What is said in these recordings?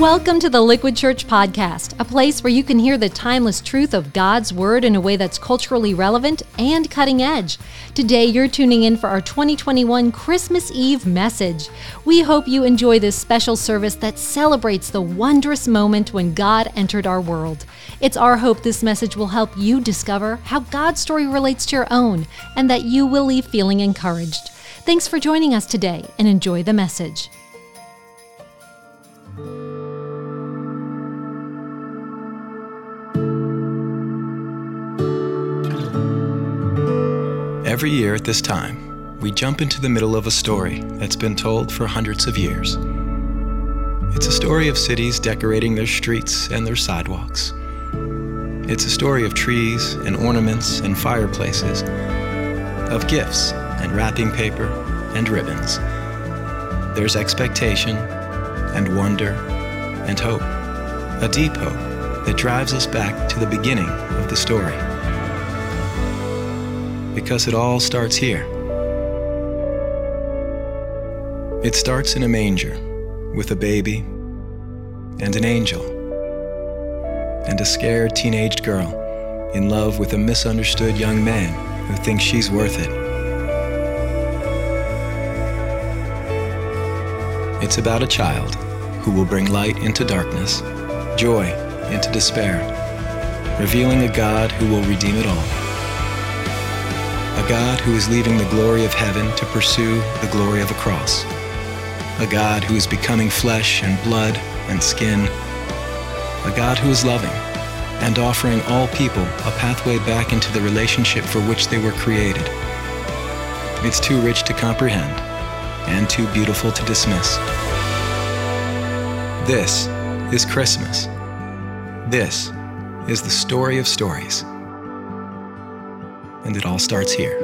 Welcome to the Liquid Church Podcast, a place where you can hear the timeless truth of God's Word in a way that's culturally relevant and cutting edge. Today, you're tuning in for our 2021 Christmas Eve message. We hope you enjoy this special service that celebrates the wondrous moment when God entered our world. It's our hope this message will help you discover how God's story relates to your own and that you will leave feeling encouraged. Thanks for joining us today and enjoy the message. Every year at this time, we jump into the middle of a story that's been told for hundreds of years. It's a story of cities decorating their streets and their sidewalks. It's a story of trees and ornaments and fireplaces, of gifts and wrapping paper and ribbons. There's expectation and wonder and hope, a deep hope that drives us back to the beginning of the story because it all starts here. It starts in a manger with a baby and an angel and a scared teenaged girl in love with a misunderstood young man who thinks she's worth it. It's about a child who will bring light into darkness, joy into despair, revealing a God who will redeem it all a God who is leaving the glory of heaven to pursue the glory of a cross, a God who is becoming flesh and blood and skin, a God who is loving and offering all people a pathway back into the relationship for which they were created. It's too rich to comprehend and too beautiful to dismiss. This is Christmas. This is the story of stories and it all starts here.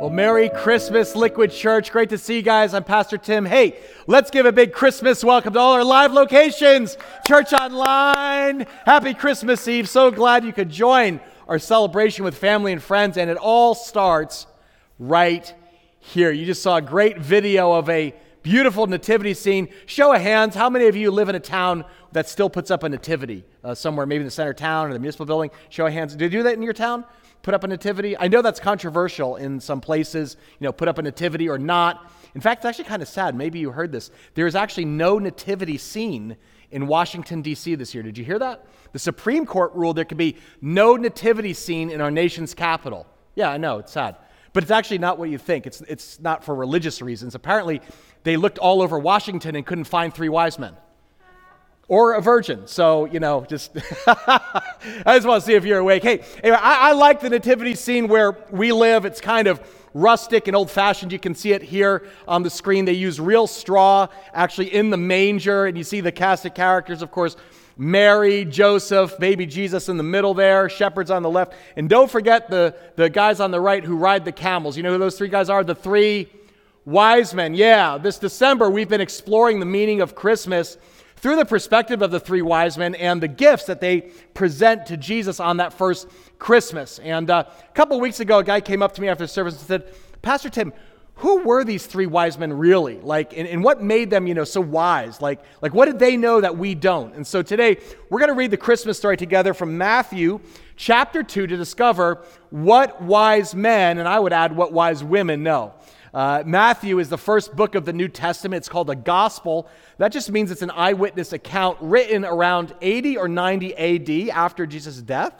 Well, Merry Christmas, Liquid Church. Great to see you guys. I'm Pastor Tim. Hey, let's give a big Christmas welcome to all our live locations, Church Online. Happy Christmas Eve. So glad you could join our celebration with family and friends, and it all starts right here. You just saw a great video of a Beautiful nativity scene. Show of hands, how many of you live in a town that still puts up a nativity uh, somewhere, maybe in the center of town or the municipal building? Show of hands. Do you do that in your town? Put up a nativity? I know that's controversial in some places, you know, put up a nativity or not. In fact, it's actually kind of sad. Maybe you heard this. There is actually no nativity scene in Washington, D.C. this year. Did you hear that? The Supreme Court ruled there could be no nativity scene in our nation's capital. Yeah, I know, it's sad. But it's actually not what you think. It's, it's not for religious reasons. Apparently, they looked all over Washington and couldn't find three wise men or a virgin. So, you know, just, I just want to see if you're awake. Hey, anyway, I, I, like the nativity scene where we live. It's kind of rustic and old fashioned. You can see it here on the screen. They use real straw actually in the manger, and you see the cast of characters, of course. Mary, Joseph, baby Jesus in the middle there, shepherds on the left. And don't forget the, the guys on the right who ride the camels. You know who those three guys are? The three Wise men, yeah. This December, we've been exploring the meaning of Christmas through the perspective of the three wise men and the gifts that they present to Jesus on that first Christmas. And uh, a couple weeks ago, a guy came up to me after the service and said, Pastor Tim, who were these three wise men really? Like, and, and, what made them, you know, so wise? Like, like, what did they know that we don't? And so today, we're going to read the Christmas story together from Matthew chapter 2 to discover what wise men, and I would add what wise women know. Uh, Matthew is the first book of the New Testament. It's called a gospel. That just means it's an eyewitness account written around 80 or 90 AD after Jesus' death.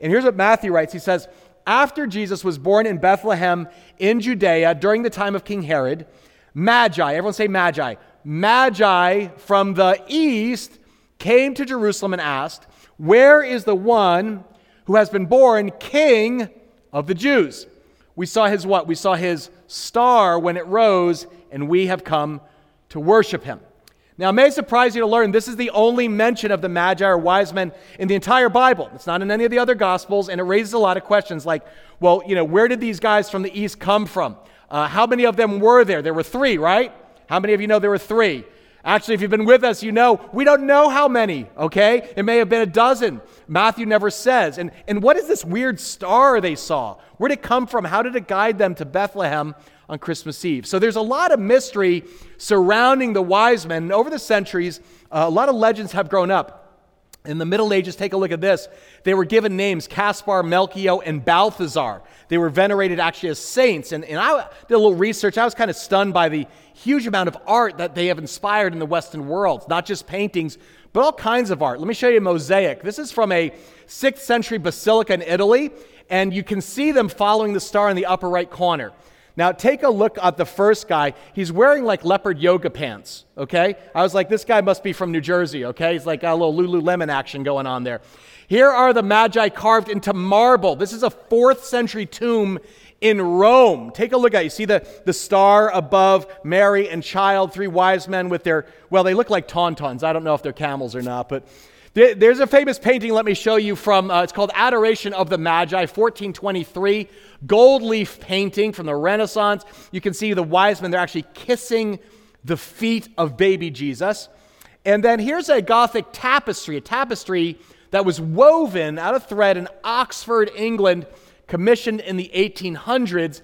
And here's what Matthew writes He says, After Jesus was born in Bethlehem in Judea during the time of King Herod, Magi, everyone say Magi, Magi from the east came to Jerusalem and asked, Where is the one who has been born king of the Jews? We saw his what? We saw his star when it rose, and we have come to worship him. Now, it may surprise you to learn this is the only mention of the Magi or wise men in the entire Bible. It's not in any of the other Gospels, and it raises a lot of questions like, well, you know, where did these guys from the East come from? Uh, how many of them were there? There were three, right? How many of you know there were three? Actually, if you've been with us, you know we don't know how many, okay? It may have been a dozen. Matthew never says. And, and what is this weird star they saw? Where did it come from? How did it guide them to Bethlehem on Christmas Eve? So there's a lot of mystery surrounding the wise men. And over the centuries, uh, a lot of legends have grown up. In the Middle Ages, take a look at this. They were given names Caspar, Melchior, and Balthazar. They were venerated actually as saints. And, and I did a little research. I was kind of stunned by the huge amount of art that they have inspired in the Western world, not just paintings, but all kinds of art. Let me show you a mosaic. This is from a 6th century basilica in Italy, and you can see them following the star in the upper right corner. Now, take a look at the first guy. He's wearing like leopard yoga pants, okay? I was like, this guy must be from New Jersey, okay? He's like got a little Lululemon action going on there. Here are the Magi carved into marble. This is a fourth century tomb in Rome. Take a look at it. You see the, the star above Mary and child, three wise men with their, well, they look like tauntauns. I don't know if they're camels or not, but there's a famous painting, let me show you from, uh, it's called Adoration of the Magi, 1423, gold leaf painting from the Renaissance. You can see the wise men, they're actually kissing the feet of baby Jesus. And then here's a Gothic tapestry, a tapestry that was woven out of thread in Oxford, England, commissioned in the 1800s.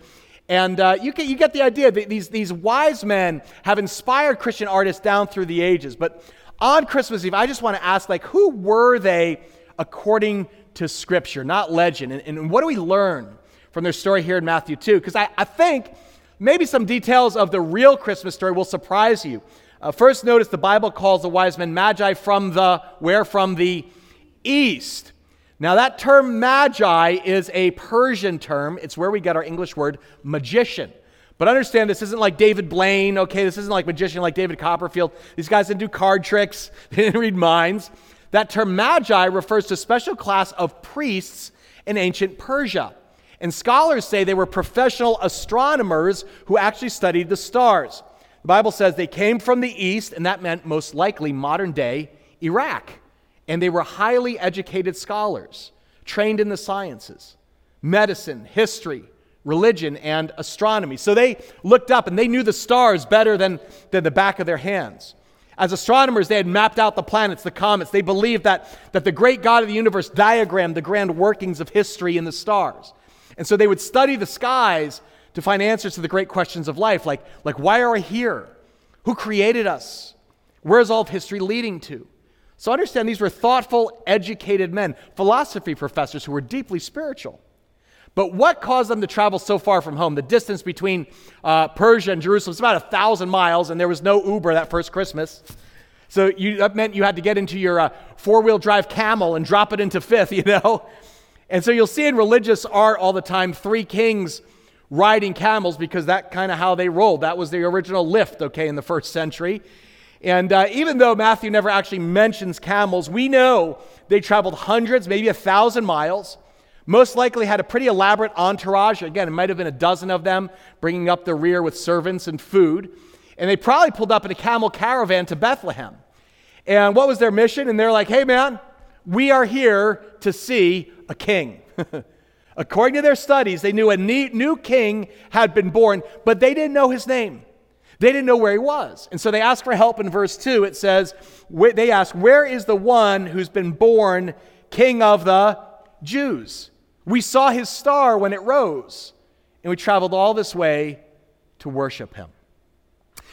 And uh, you, get, you get the idea. These, these wise men have inspired Christian artists down through the ages. But on Christmas Eve, I just want to ask, like, who were they according to Scripture, not legend? And, and what do we learn from their story here in Matthew 2? Because I, I think maybe some details of the real Christmas story will surprise you. Uh, first, notice the Bible calls the wise men magi from the, where? From the east. Now, that term magi is a Persian term. It's where we get our English word magician. But understand this isn't like David Blaine, okay? This isn't like magician like David Copperfield. These guys didn't do card tricks, they didn't read minds. That term magi refers to a special class of priests in ancient Persia. And scholars say they were professional astronomers who actually studied the stars. The Bible says they came from the east, and that meant most likely modern day Iraq. And they were highly educated scholars, trained in the sciences, medicine, history, religion and astronomy. So they looked up and they knew the stars better than, than the back of their hands. As astronomers, they had mapped out the planets, the comets. They believed that, that the great God of the universe diagrammed the grand workings of history in the stars. And so they would study the skies to find answers to the great questions of life, like, like why are we here? Who created us? Where is all of history leading to? So understand these were thoughtful, educated men, philosophy professors who were deeply spiritual. But what caused them to travel so far from home? The distance between uh, Persia and Jerusalem is about a thousand miles, and there was no Uber that first Christmas. So you, that meant you had to get into your uh, four wheel drive camel and drop it into fifth, you know? And so you'll see in religious art all the time three kings riding camels because that kind of how they rolled. That was the original Lyft, okay, in the first century. And uh, even though Matthew never actually mentions camels, we know they traveled hundreds, maybe a thousand miles most likely had a pretty elaborate entourage. Again, it might have been a dozen of them bringing up the rear with servants and food. And they probably pulled up in a camel caravan to Bethlehem. And what was their mission? And they're like, hey, man, we are here to see a king. According to their studies, they knew a new king had been born, but they didn't know his name. They didn't know where he was. And so they asked for help in verse 2. It says, they ask, Where is the one who's been born king of the Jews? We saw his star when it rose, and we traveled all this way to worship him.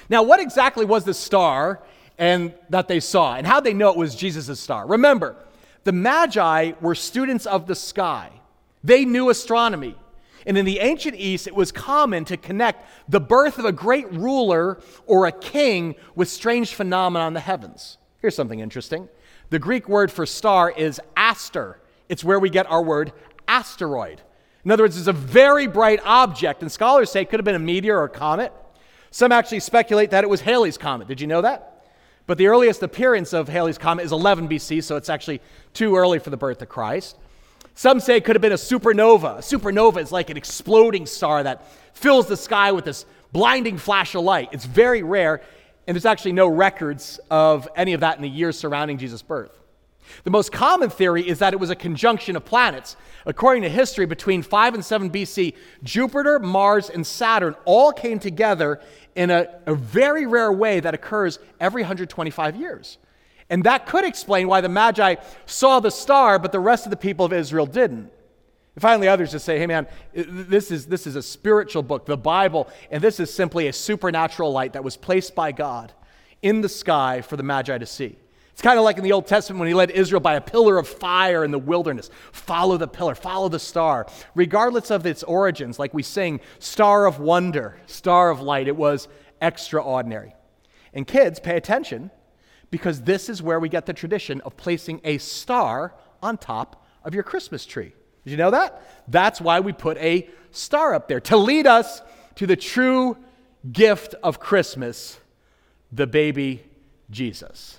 Now, what exactly was the star and that they saw, and how they know it was Jesus' star? Remember, the Magi were students of the sky. They knew astronomy. And in the ancient East, it was common to connect the birth of a great ruler or a king with strange phenomena in the heavens. Here's something interesting. The Greek word for star is aster. It's where we get our word asteroid. In other words, it's a very bright object, and scholars say it could have been a meteor or a comet. Some actually speculate that it was Halley's Comet. Did you know that? But the earliest appearance of Halley's Comet is 11 BC, so it's actually too early for the birth of Christ. Some say it could have been a supernova. A supernova is like an exploding star that fills the sky with this blinding flash of light. It's very rare, and there's actually no records of any of that in the years surrounding Jesus' birth. The most common theory is that it was a conjunction of planets. According to history, between 5 and 7 BC, Jupiter, Mars, and Saturn all came together in a, a very rare way that occurs every 125 years. And that could explain why the Magi saw the star, but the rest of the people of Israel didn't. And finally, others just say, hey man, this is, this is a spiritual book, the Bible, and this is simply a supernatural light that was placed by God in the sky for the Magi to see. It's kind of like in the Old Testament when he led Israel by a pillar of fire in the wilderness. Follow the pillar, follow the star. Regardless of its origins, like we sing, Star of Wonder, Star of Light, it was extraordinary. And kids, pay attention because this is where we get the tradition of placing a star on top of your Christmas tree. Did you know that? That's why we put a star up there to lead us to the true gift of Christmas, the baby Jesus.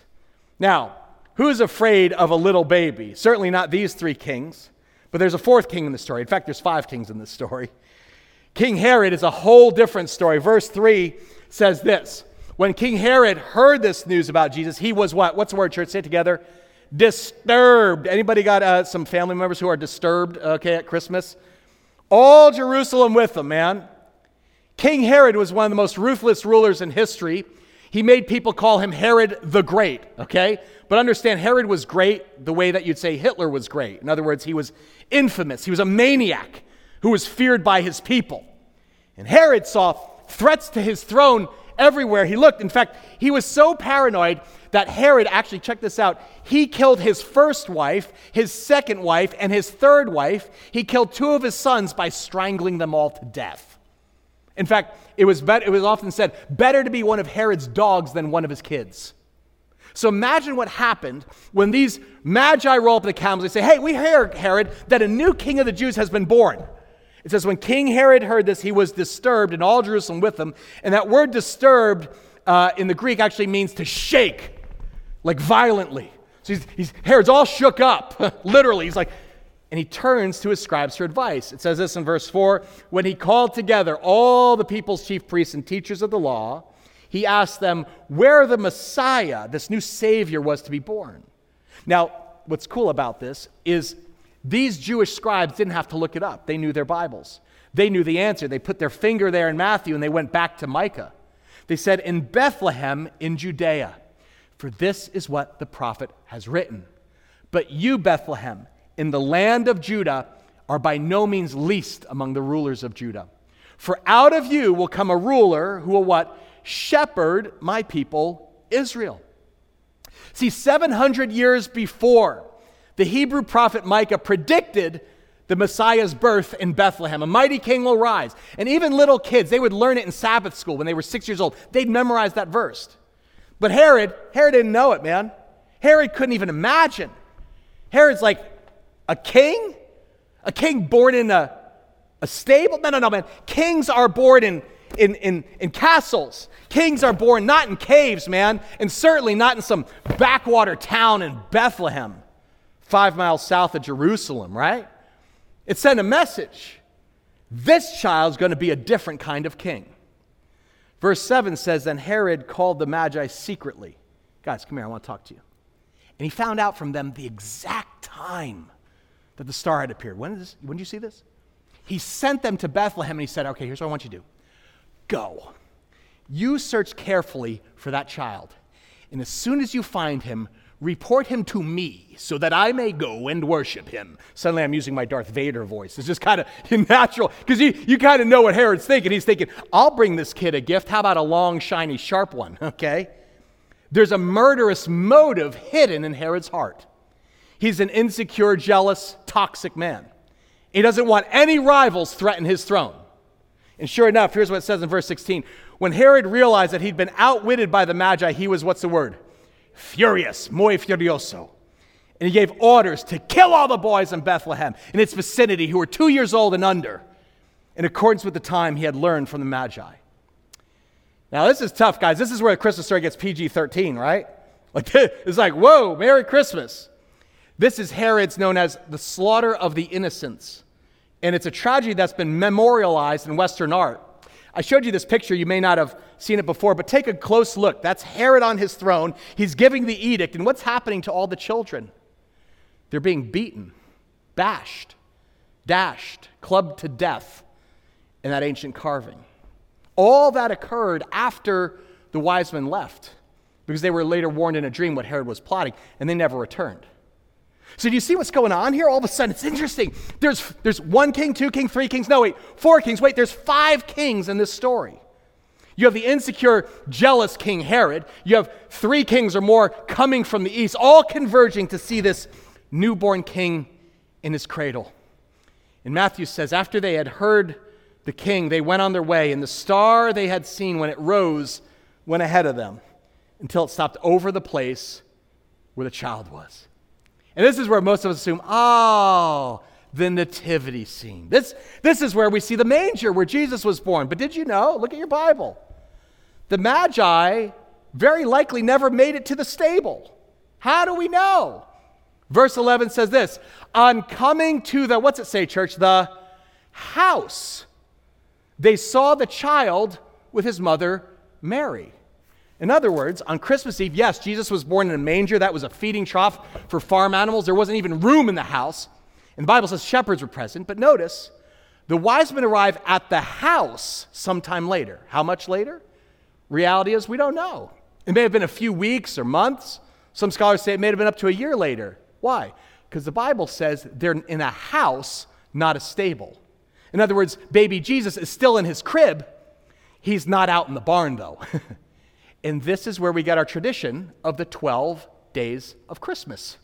Now, who's afraid of a little baby? Certainly not these three kings, but there's a fourth king in the story. In fact, there's five kings in this story. King Herod is a whole different story. Verse 3 says this When King Herod heard this news about Jesus, he was what? What's the word, church? Say it together. Disturbed. Anybody got uh, some family members who are disturbed, okay, at Christmas? All Jerusalem with them, man. King Herod was one of the most ruthless rulers in history. He made people call him Herod the Great, okay? But understand, Herod was great the way that you'd say Hitler was great. In other words, he was infamous. He was a maniac who was feared by his people. And Herod saw threats to his throne everywhere he looked. In fact, he was so paranoid that Herod actually, check this out, he killed his first wife, his second wife, and his third wife. He killed two of his sons by strangling them all to death. In fact, it was, it was often said, better to be one of Herod's dogs than one of his kids. So imagine what happened when these magi roll up the camels. They say, Hey, we hear, Herod, that a new king of the Jews has been born. It says, When King Herod heard this, he was disturbed, and all Jerusalem with him. And that word disturbed uh, in the Greek actually means to shake, like violently. So he's, he's, Herod's all shook up, literally. He's like, and he turns to his scribes for advice. It says this in verse 4 When he called together all the people's chief priests and teachers of the law, he asked them where the Messiah, this new Savior, was to be born. Now, what's cool about this is these Jewish scribes didn't have to look it up, they knew their Bibles. They knew the answer. They put their finger there in Matthew and they went back to Micah. They said, In Bethlehem in Judea, for this is what the prophet has written. But you, Bethlehem, in the land of Judah are by no means least among the rulers of Judah. For out of you will come a ruler who will what? Shepherd my people Israel. See, 700 years before, the Hebrew prophet Micah predicted the Messiah's birth in Bethlehem. A mighty king will rise. And even little kids, they would learn it in Sabbath school when they were six years old. They'd memorize that verse. But Herod, Herod didn't know it, man. Herod couldn't even imagine. Herod's like, a king? A king born in a, a stable? No, no, no, man. Kings are born in, in, in, in castles. Kings are born not in caves, man, and certainly not in some backwater town in Bethlehem, five miles south of Jerusalem, right? It sent a message. This child's going to be a different kind of king. Verse 7 says, Then Herod called the Magi secretly. Guys, come here, I want to talk to you. And he found out from them the exact time that the star had appeared. When, did, this, when did you see this? He sent them to Bethlehem and he said, Okay, here's what I want you to do go. You search carefully for that child. And as soon as you find him, report him to me so that I may go and worship him. Suddenly I'm using my Darth Vader voice. It's just kind of natural because you, you kind of know what Herod's thinking. He's thinking, I'll bring this kid a gift. How about a long, shiny, sharp one? Okay? There's a murderous motive hidden in Herod's heart. He's an insecure, jealous, toxic man. He doesn't want any rivals threaten his throne. And sure enough, here's what it says in verse 16. When Herod realized that he'd been outwitted by the Magi, he was, what's the word? Furious, muy furioso. And he gave orders to kill all the boys in Bethlehem in its vicinity who were two years old and under, in accordance with the time he had learned from the Magi. Now, this is tough, guys. This is where the Christmas story gets PG 13, right? Like, it's like, whoa, Merry Christmas. This is Herod's known as the slaughter of the innocents. And it's a tragedy that's been memorialized in Western art. I showed you this picture. You may not have seen it before, but take a close look. That's Herod on his throne. He's giving the edict. And what's happening to all the children? They're being beaten, bashed, dashed, clubbed to death in that ancient carving. All that occurred after the wise men left because they were later warned in a dream what Herod was plotting, and they never returned. So do you see what's going on here? All of a sudden, it's interesting. There's, there's one king, two kings, three kings. No, wait, four kings. Wait, there's five kings in this story. You have the insecure, jealous King Herod. You have three kings or more coming from the east, all converging to see this newborn king in his cradle. And Matthew says, after they had heard the king, they went on their way, and the star they had seen when it rose went ahead of them until it stopped over the place where the child was. And this is where most of us assume, oh, the nativity scene. This, this is where we see the manger where Jesus was born. But did you know? Look at your Bible. The Magi very likely never made it to the stable. How do we know? Verse 11 says this On coming to the, what's it say, church? The house, they saw the child with his mother, Mary. In other words, on Christmas Eve, yes, Jesus was born in a manger. That was a feeding trough for farm animals. There wasn't even room in the house. And the Bible says shepherds were present. But notice, the wise men arrive at the house sometime later. How much later? Reality is, we don't know. It may have been a few weeks or months. Some scholars say it may have been up to a year later. Why? Because the Bible says they're in a house, not a stable. In other words, baby Jesus is still in his crib. He's not out in the barn, though. And this is where we get our tradition of the 12 days of Christmas.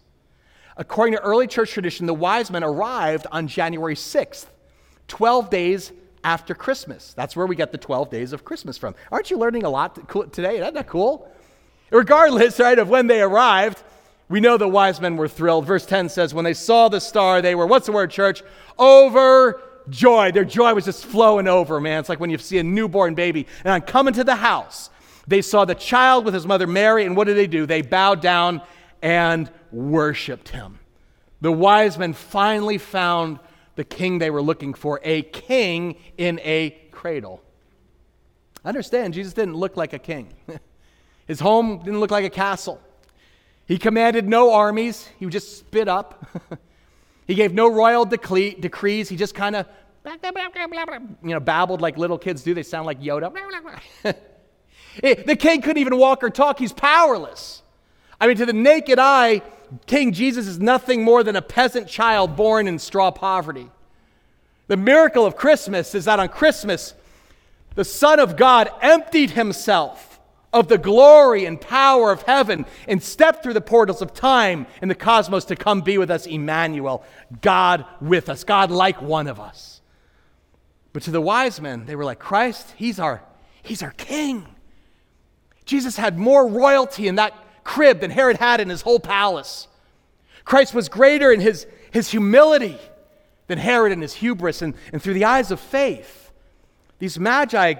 According to early church tradition, the wise men arrived on January 6th, 12 days after Christmas. That's where we get the 12 days of Christmas from. Aren't you learning a lot today? Isn't that cool? Regardless, right, of when they arrived, we know the wise men were thrilled. Verse 10 says, when they saw the star, they were, what's the word, church? Overjoyed. Their joy was just flowing over, man. It's like when you see a newborn baby. And I'm coming to the house. They saw the child with his mother Mary, and what did they do? They bowed down and worshiped him. The wise men finally found the king they were looking for, a king in a cradle. Understand, Jesus didn't look like a king. His home didn't look like a castle. He commanded no armies, he would just spit up. he gave no royal decrees, he just kind of you know babbled like little kids do. They sound like Yoda. The king couldn't even walk or talk, he's powerless. I mean, to the naked eye, King Jesus is nothing more than a peasant child born in straw poverty. The miracle of Christmas is that on Christmas, the Son of God emptied himself of the glory and power of heaven and stepped through the portals of time and the cosmos to come be with us, Emmanuel, God with us, God like one of us. But to the wise men, they were like, Christ, he's our, he's our king. Jesus had more royalty in that crib than Herod had in his whole palace. Christ was greater in his, his humility than Herod in his hubris. And, and through the eyes of faith, these magi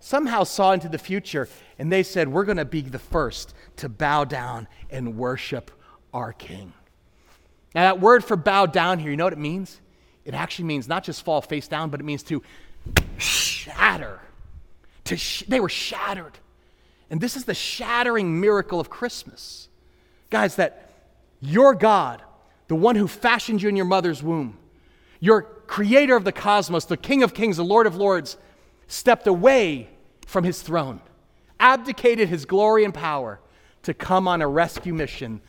somehow saw into the future and they said, We're going to be the first to bow down and worship our King. Now, that word for bow down here, you know what it means? It actually means not just fall face down, but it means to shatter. To sh- they were shattered. And this is the shattering miracle of Christmas. Guys, that your God, the one who fashioned you in your mother's womb, your creator of the cosmos, the King of kings, the Lord of lords, stepped away from his throne, abdicated his glory and power to come on a rescue mission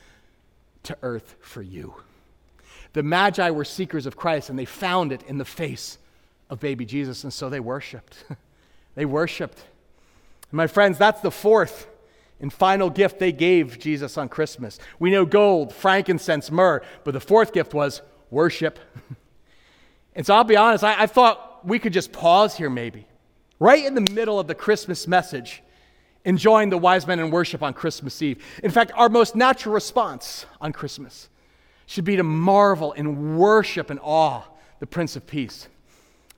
to earth for you. The Magi were seekers of Christ and they found it in the face of baby Jesus, and so they worshiped. they worshiped. And my friends, that's the fourth and final gift they gave Jesus on Christmas. We know gold, frankincense, myrrh, but the fourth gift was worship. and so I'll be honest, I, I, thought we could just pause here maybe, right in the middle of the Christmas message, enjoying the wise men in worship on Christmas Eve. In fact, our most natural response on Christmas should be to marvel and worship and awe the Prince of Peace.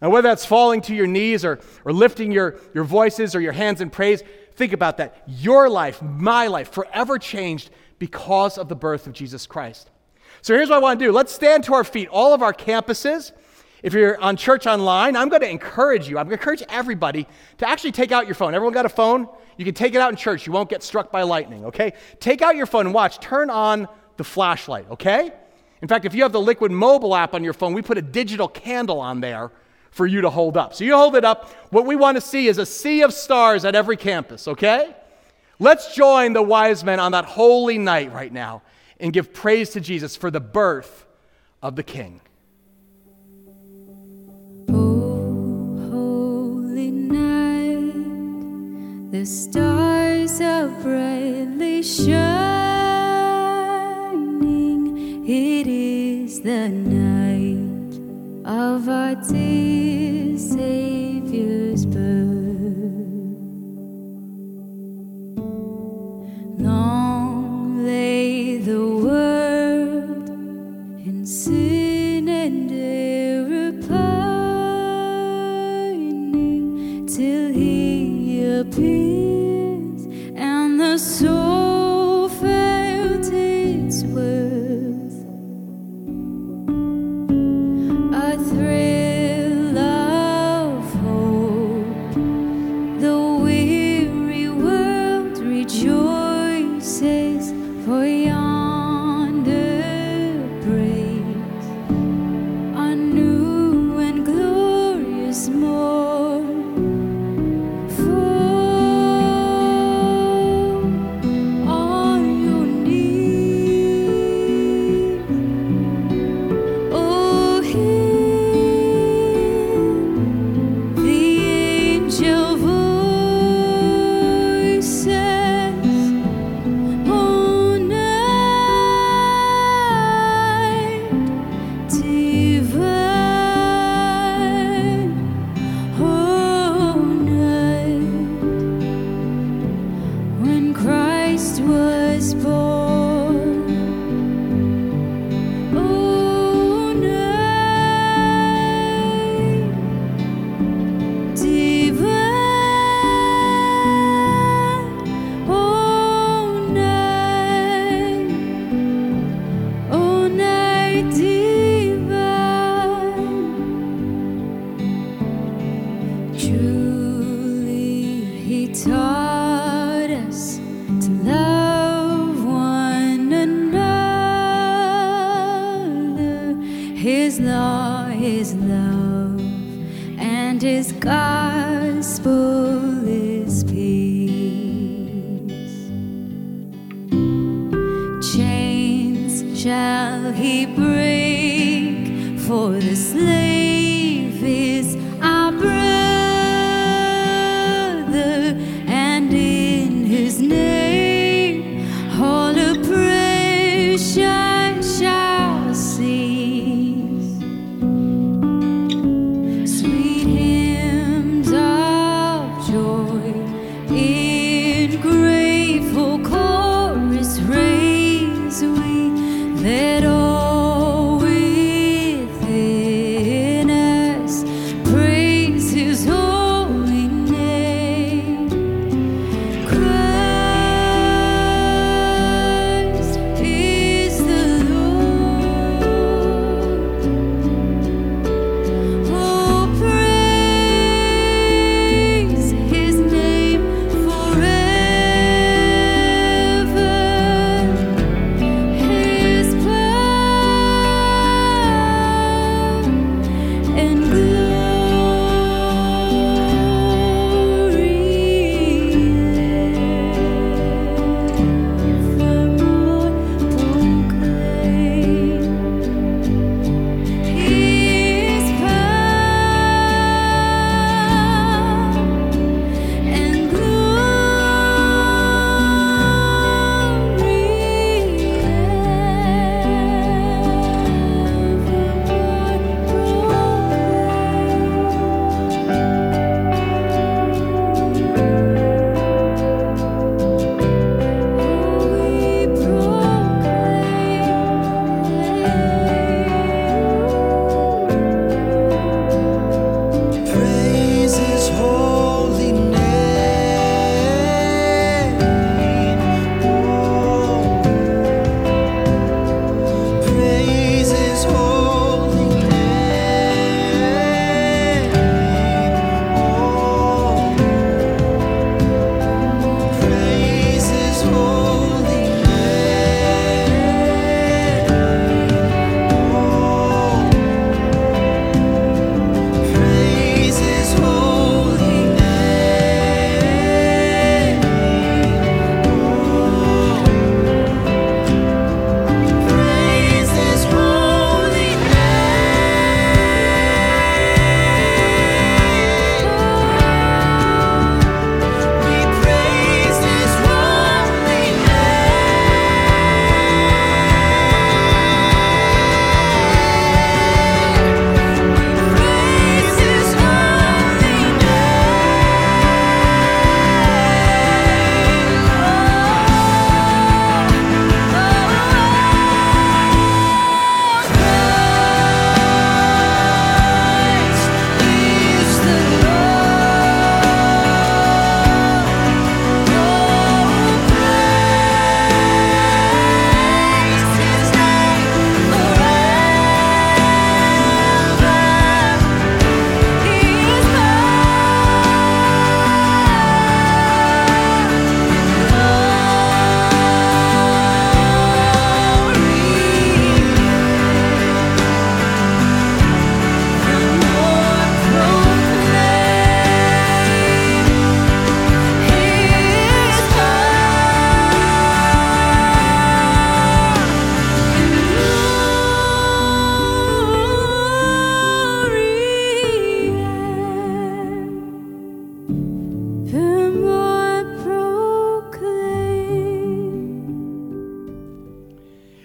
And whether that's falling to your knees or, or lifting your, your voices or your hands in praise, think about that. Your life, my life, forever changed because of the birth of Jesus Christ. So here's what I want to do. Let's stand to our feet, all of our campuses. If you're on church online, I'm going to encourage you, I'm going to encourage everybody to actually take out your phone. Everyone got a phone? You can take it out in church. You won't get struck by lightning, okay? Take out your phone and watch. Turn on the flashlight, okay? In fact, if you have the Liquid mobile app on your phone, we put a digital candle on there for you to hold up. So you hold it up. What we want to see is a sea of stars at every campus, okay? Let's join the wise men on that holy night right now and give praise to Jesus for the birth of the King. Oh, holy night, the stars are brightly shining. It is the night of our dear Savior's birth.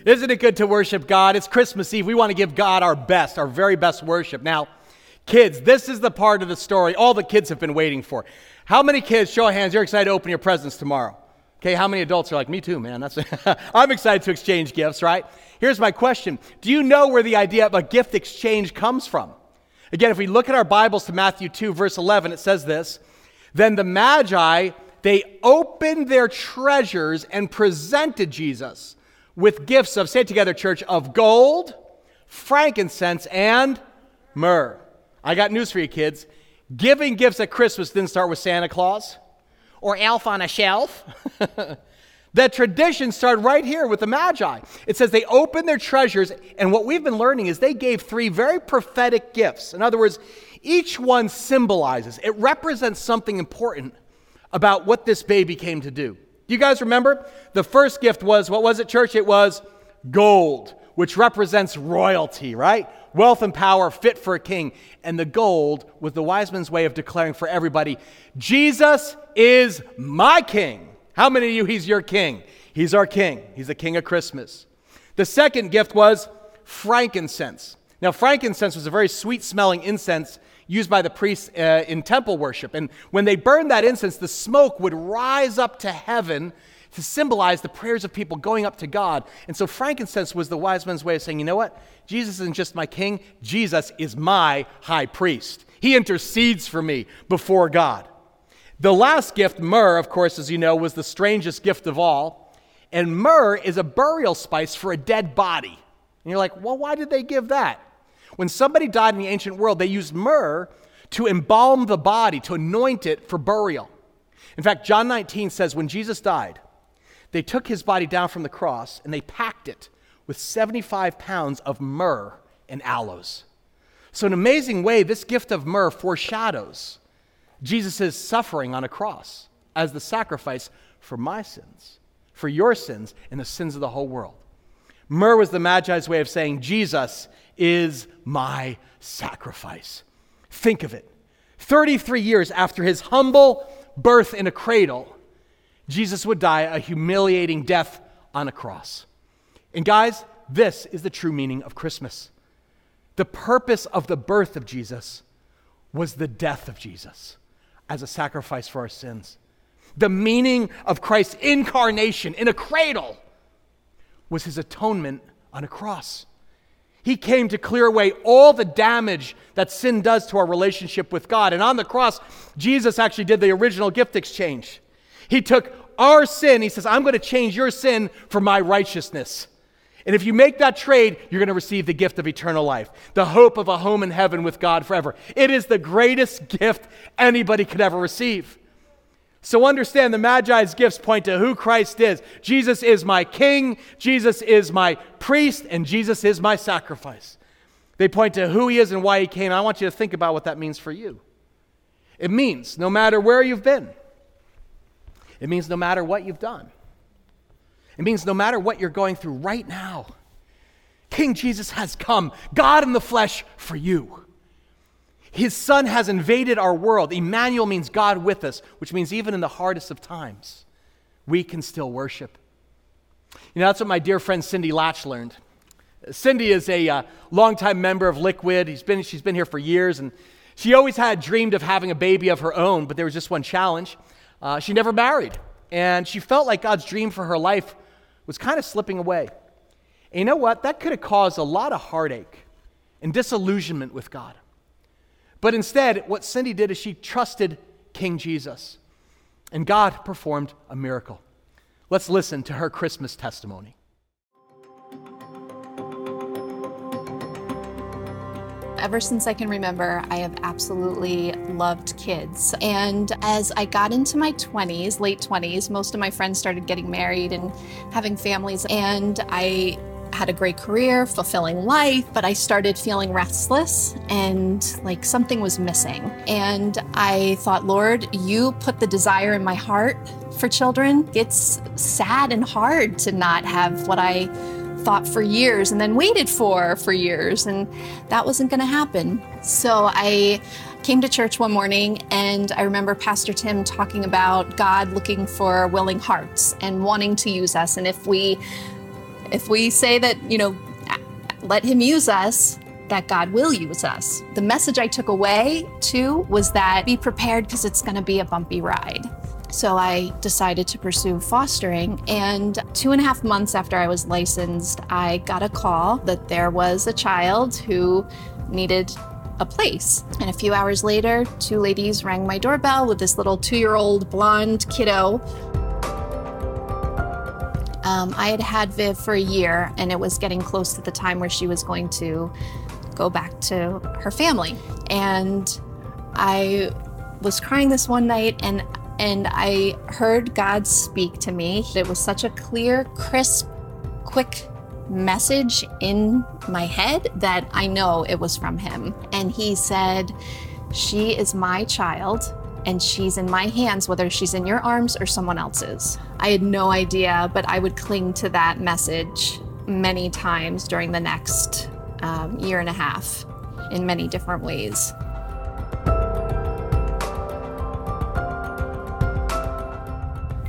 Isn't it good to worship God? It's Christmas Eve. We want to give God our best, our very best worship. Now, kids, this is the part of the story all the kids have been waiting for. How many kids, show of hands, you're excited to open your presents tomorrow? Okay, how many adults are like, me too, man? That's I'm excited to exchange gifts, right? Here's my question Do you know where the idea of a gift exchange comes from? Again, if we look at our Bibles to Matthew 2, verse 11, it says this Then the Magi, they opened their treasures and presented Jesus with gifts of, say together, church, of gold, frankincense, and myrrh. I got news for you, kids. Giving gifts at Christmas didn't start with Santa Claus or Elf on a Shelf. that tradition started right here with the Magi. It says they opened their treasures, and what we've been learning is they gave three very prophetic gifts. In other words, each one symbolizes, it represents something important about what this baby came to do. Do you guys remember? The first gift was, what was it, church? It was gold, which represents royalty, right? Wealth and power fit for a king. And the gold was the wise man's way of declaring for everybody Jesus is my king. How many of you, he's your king? He's our king. He's the king of Christmas. The second gift was frankincense. Now, frankincense was a very sweet smelling incense used by the priests uh, in temple worship. And when they burned that incense, the smoke would rise up to heaven to symbolize the prayers of people going up to God. And so frankincense was the wise man's way of saying, you know what? Jesus isn't just my king, Jesus is my high priest. He intercedes for me before God. The last gift, myrrh, of course, as you know, was the strangest gift of all. And myrrh is a burial spice for a dead body. And you're like, well, why did they give that? When somebody died in the ancient world, they used myrrh to embalm the body, to anoint it for burial. In fact, John 19 says when Jesus died, they took his body down from the cross and they packed it with 75 pounds of myrrh and aloes. So, in an amazing way, this gift of myrrh foreshadows Jesus' suffering on a cross as the sacrifice for my sins, for your sins, and the sins of the whole world. Myrrh was the Magi's way of saying, Jesus is my sacrifice. Think of it. 33 years after his humble birth in a cradle, Jesus would die a humiliating death on a cross. And guys, this is the true meaning of Christmas. The purpose of the birth of Jesus was the death of Jesus as a sacrifice for our sins. The meaning of Christ's incarnation in a cradle was his atonement on a cross. He came to clear away all the damage that sin does to our relationship with God. And on the cross, Jesus actually did the original gift exchange. He took our sin, he says, I'm going to change your sin for my righteousness. And if you make that trade, you're going to receive the gift of eternal life, the hope of a home in heaven with God forever. It is the greatest gift anybody could ever receive. So understand the Magi's gifts point to who Christ is. Jesus is my king, Jesus is my priest, and Jesus is my sacrifice. They point to who he is and why he came. I want you to think about what that means for you. It means no matter where you've been, it means no matter what you've done, it means no matter what you're going through right now, King Jesus has come, God in the flesh, for you. His son has invaded our world. Emmanuel means God with us, which means even in the hardest of times, we can still worship. You know, that's what my dear friend Cindy Latch learned. Cindy is a uh, longtime member of Liquid. He's been, she's been here for years, and she always had dreamed of having a baby of her own, but there was just one challenge. Uh, she never married, and she felt like God's dream for her life was kind of slipping away. And you know what? That could have caused a lot of heartache and disillusionment with God. But instead, what Cindy did is she trusted King Jesus, and God performed a miracle. Let's listen to her Christmas testimony. Ever since I can remember, I have absolutely loved kids. And as I got into my 20s, late 20s, most of my friends started getting married and having families. And I had a great career, fulfilling life, but I started feeling restless and like something was missing. And I thought, Lord, you put the desire in my heart for children. It's sad and hard to not have what I thought for years and then waited for for years and that wasn't going to happen. So I came to church one morning and I remember Pastor Tim talking about God looking for willing hearts and wanting to use us and if we If we say that, you know, let Him use us, that God will use us. The message I took away too was that be prepared because it's going to be a bumpy ride. So I decided to pursue fostering. And two and a half months after I was licensed, I got a call that there was a child who needed a place. And a few hours later, two ladies rang my doorbell with this little two year old blonde kiddo. Um, I had had Viv for a year, and it was getting close to the time where she was going to go back to her family. And I was crying this one night, and and I heard God speak to me. It was such a clear, crisp, quick message in my head that I know it was from him. And he said, She is my child and she's in my hands, whether she's in your arms or someone else's. I had no idea, but I would cling to that message many times during the next um, year and a half in many different ways.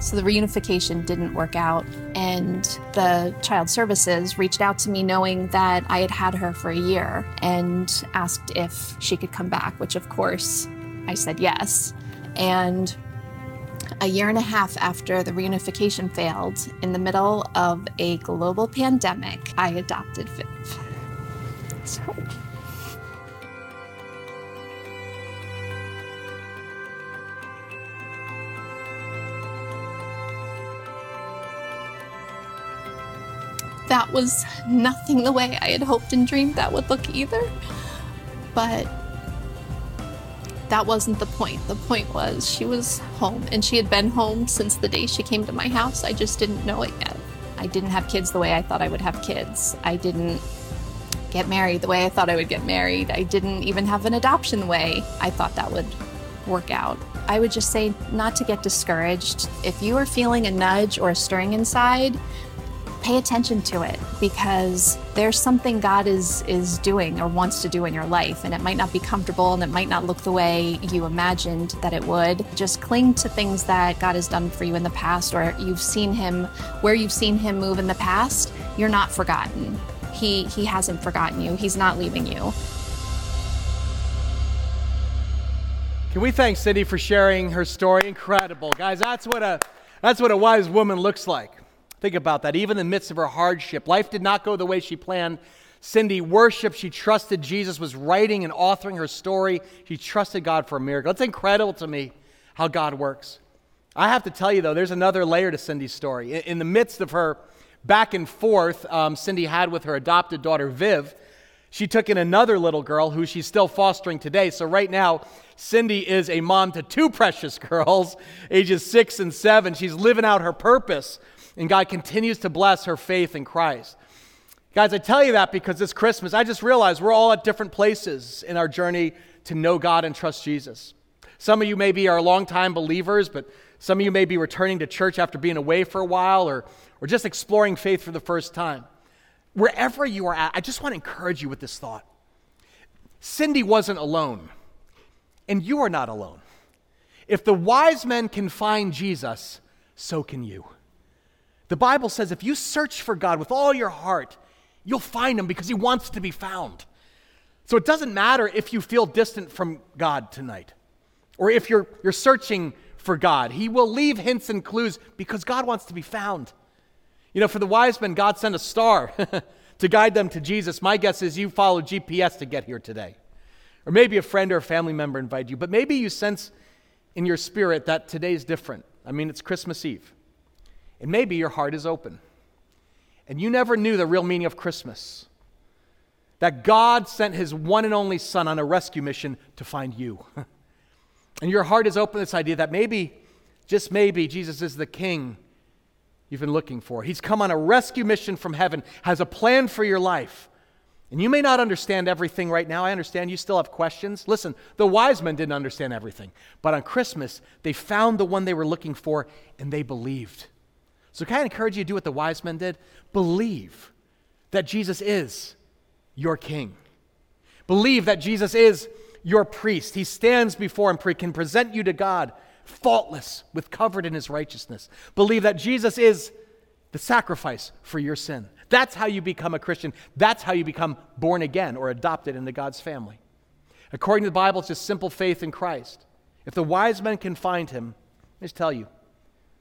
So the reunification didn't work out, and the child services reached out to me knowing that I had had her for a year and asked if she could come back, which of course I said yes. And a year and a half after the reunification failed, in the middle of a global pandemic, I adopted Viv. So. that was nothing the way I had hoped and dreamed that would look either. But that wasn't the point. The point was she was home and she had been home since the day she came to my house. I just didn't know it yet. I didn't have kids the way I thought I would have kids. I didn't get married the way I thought I would get married. I didn't even have an adoption the way I thought that would work out. I would just say not to get discouraged. If you are feeling a nudge or a stirring inside, pay attention to it because there's something God is is doing or wants to do in your life and it might not be comfortable and it might not look the way you imagined that it would. Just cling to things that God has done for you in the past or you've seen him where you've seen him move in the past. You're not forgotten. He he hasn't forgotten you. He's not leaving you. Can we thank Cindy for sharing her story? Incredible. Guys, that's what a that's what a wise woman looks like. Think about that. Even in the midst of her hardship, life did not go the way she planned. Cindy worshiped. She trusted Jesus was writing and authoring her story. She trusted God for a miracle. It's incredible to me how God works. I have to tell you, though, there's another layer to Cindy's story. In, the midst of her back and forth um, Cindy had with her adopted daughter, Viv, she took in another little girl who she's still fostering today. So, right now, Cindy is a mom to two precious girls, ages six and seven. She's living out her purpose and God continues to bless her faith in Christ. Guys, I tell you that because this Christmas, I just realized we're all at different places in our journey to know God and trust Jesus. Some of you maybe are longtime believers, but some of you may be returning to church after being away for a while or, or just exploring faith for the first time. Wherever you are at, I just want to encourage you with this thought. Cindy wasn't alone, and you are not alone. If the wise men can find Jesus, so can you. The Bible says if you search for God with all your heart, you'll find him because he wants to be found. So it doesn't matter if you feel distant from God tonight or if you're, you're searching for God. He will leave hints and clues because God wants to be found. You know, for the wise men, God sent a star to guide them to Jesus. My guess is you followed GPS to get here today. Or maybe a friend or a family member invited you, but maybe you sense in your spirit that today's different. I mean, it's Christmas Eve. And maybe your heart is open. And you never knew the real meaning of Christmas that God sent his one and only Son on a rescue mission to find you. and your heart is open to this idea that maybe, just maybe, Jesus is the King you've been looking for. He's come on a rescue mission from heaven, has a plan for your life. And you may not understand everything right now. I understand you still have questions. Listen, the wise men didn't understand everything. But on Christmas, they found the one they were looking for and they believed. So, can I encourage you to do what the wise men did? Believe that Jesus is your king. Believe that Jesus is your priest. He stands before and can present you to God faultless, with covered in his righteousness. Believe that Jesus is the sacrifice for your sin, That's how you become a Christian. That's how you become born again or adopted into God's family. According to the Bible, it's just simple faith in Christ. If the wise men can find him, let me just tell you,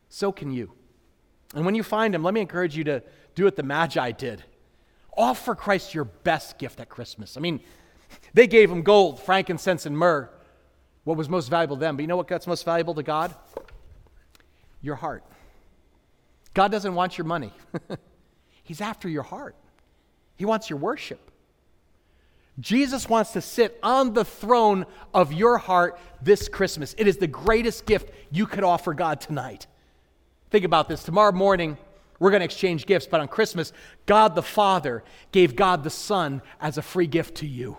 so can you. And when you find him, let me encourage you to do what the Magi did. Offer Christ your best gift at Christmas. I mean, they gave him gold, frankincense, and myrrh, what was most valuable to them. But you know what God's most valuable to God? Your heart. God doesn't want your money, He's after your heart. He wants your worship. Jesus wants to sit on the throne of your heart this Christmas. It is the greatest gift you could offer God tonight. Think about this. Tomorrow morning, we're going to exchange gifts, but on Christmas, God the Father gave God the Son as a free gift to you.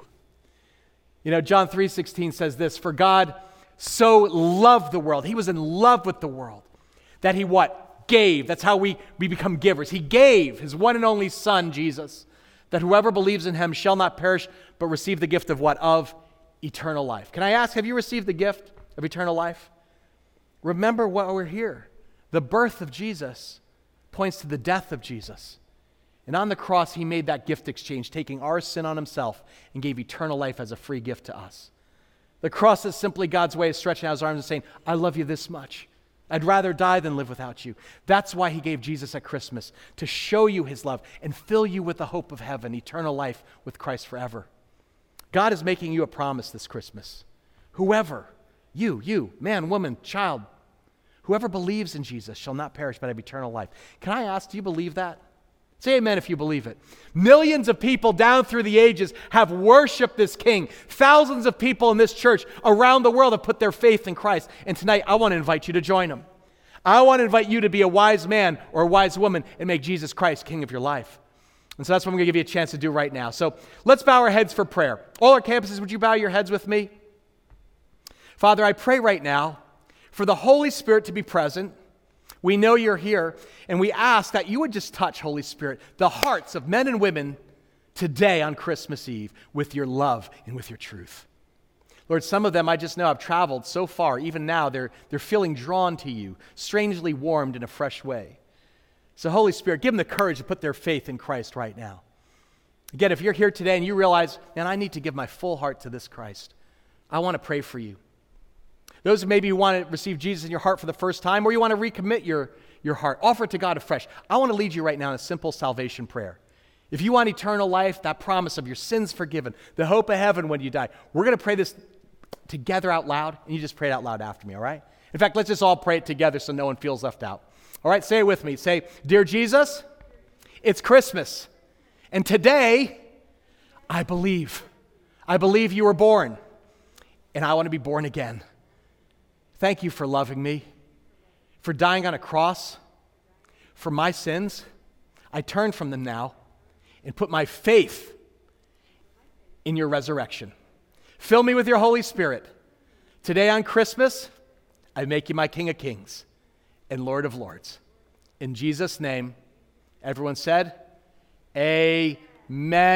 You know, John 3:16 says this, "For God so loved the world. He was in love with the world that he what? Gave. That's how we, we become givers. He gave his one and only son, Jesus, that whoever believes in him shall not perish but receive the gift of what? Of eternal life. Can I ask, have you received the gift of eternal life? Remember what we're here. The birth of Jesus points to the death of Jesus. And on the cross, he made that gift exchange, taking our sin on himself and gave eternal life as a free gift to us. The cross is simply God's way of stretching out his arms and saying, I love you this much. I'd rather die than live without you. That's why he gave Jesus at Christmas, to show you his love and fill you with the hope of heaven, eternal life with Christ forever. God is making you a promise this Christmas. Whoever, you, you, man, woman, child, whoever believes in Jesus shall not perish but have eternal life. Can I ask, do you believe that? Say amen if you believe it. Millions of people down through the ages have worshiped this king. Thousands of people in this church around the world have put their faith in Christ. And tonight, I want to invite you to join them. I want to invite you to be a wise man or a wise woman and make Jesus Christ king of your life. And so that's what I'm going to give you a chance to do right now. So let's bow our heads for prayer. All our campuses, would you bow your heads with me? Father, I pray right now for the Holy Spirit to be present. We know you're here, and we ask that you would just touch, Holy Spirit, the hearts of men and women today on Christmas Eve with your love and with your truth. Lord, some of them I just know have traveled so far, even now, they're, they're feeling drawn to you, strangely warmed in a fresh way. So, Holy Spirit, give them the courage to put their faith in Christ right now. Again, if you're here today and you realize, man, I need to give my full heart to this Christ, I want to pray for you. Those maybe want to receive Jesus in your heart for the first time, or you want to recommit your, your heart, offer it to God afresh. I want to lead you right now in a simple salvation prayer. If you want eternal life, that promise of your sins forgiven, the hope of heaven when you die, we're going to pray this together out loud, and you just pray it out loud after me, all right? In fact, let's just all pray it together so no one feels left out. All right, say it with me. Say, Dear Jesus, it's Christmas. And today, I believe. I believe you were born. And I want to be born again. Thank you for loving me, for dying on a cross, for my sins. I turn from them now and put my faith in your resurrection. Fill me with your Holy Spirit. Today on Christmas, I make you my King of Kings and Lord of Lords. In Jesus' name, everyone said, Amen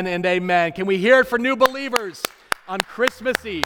and amen. Can we hear it for new believers on Christmas Eve?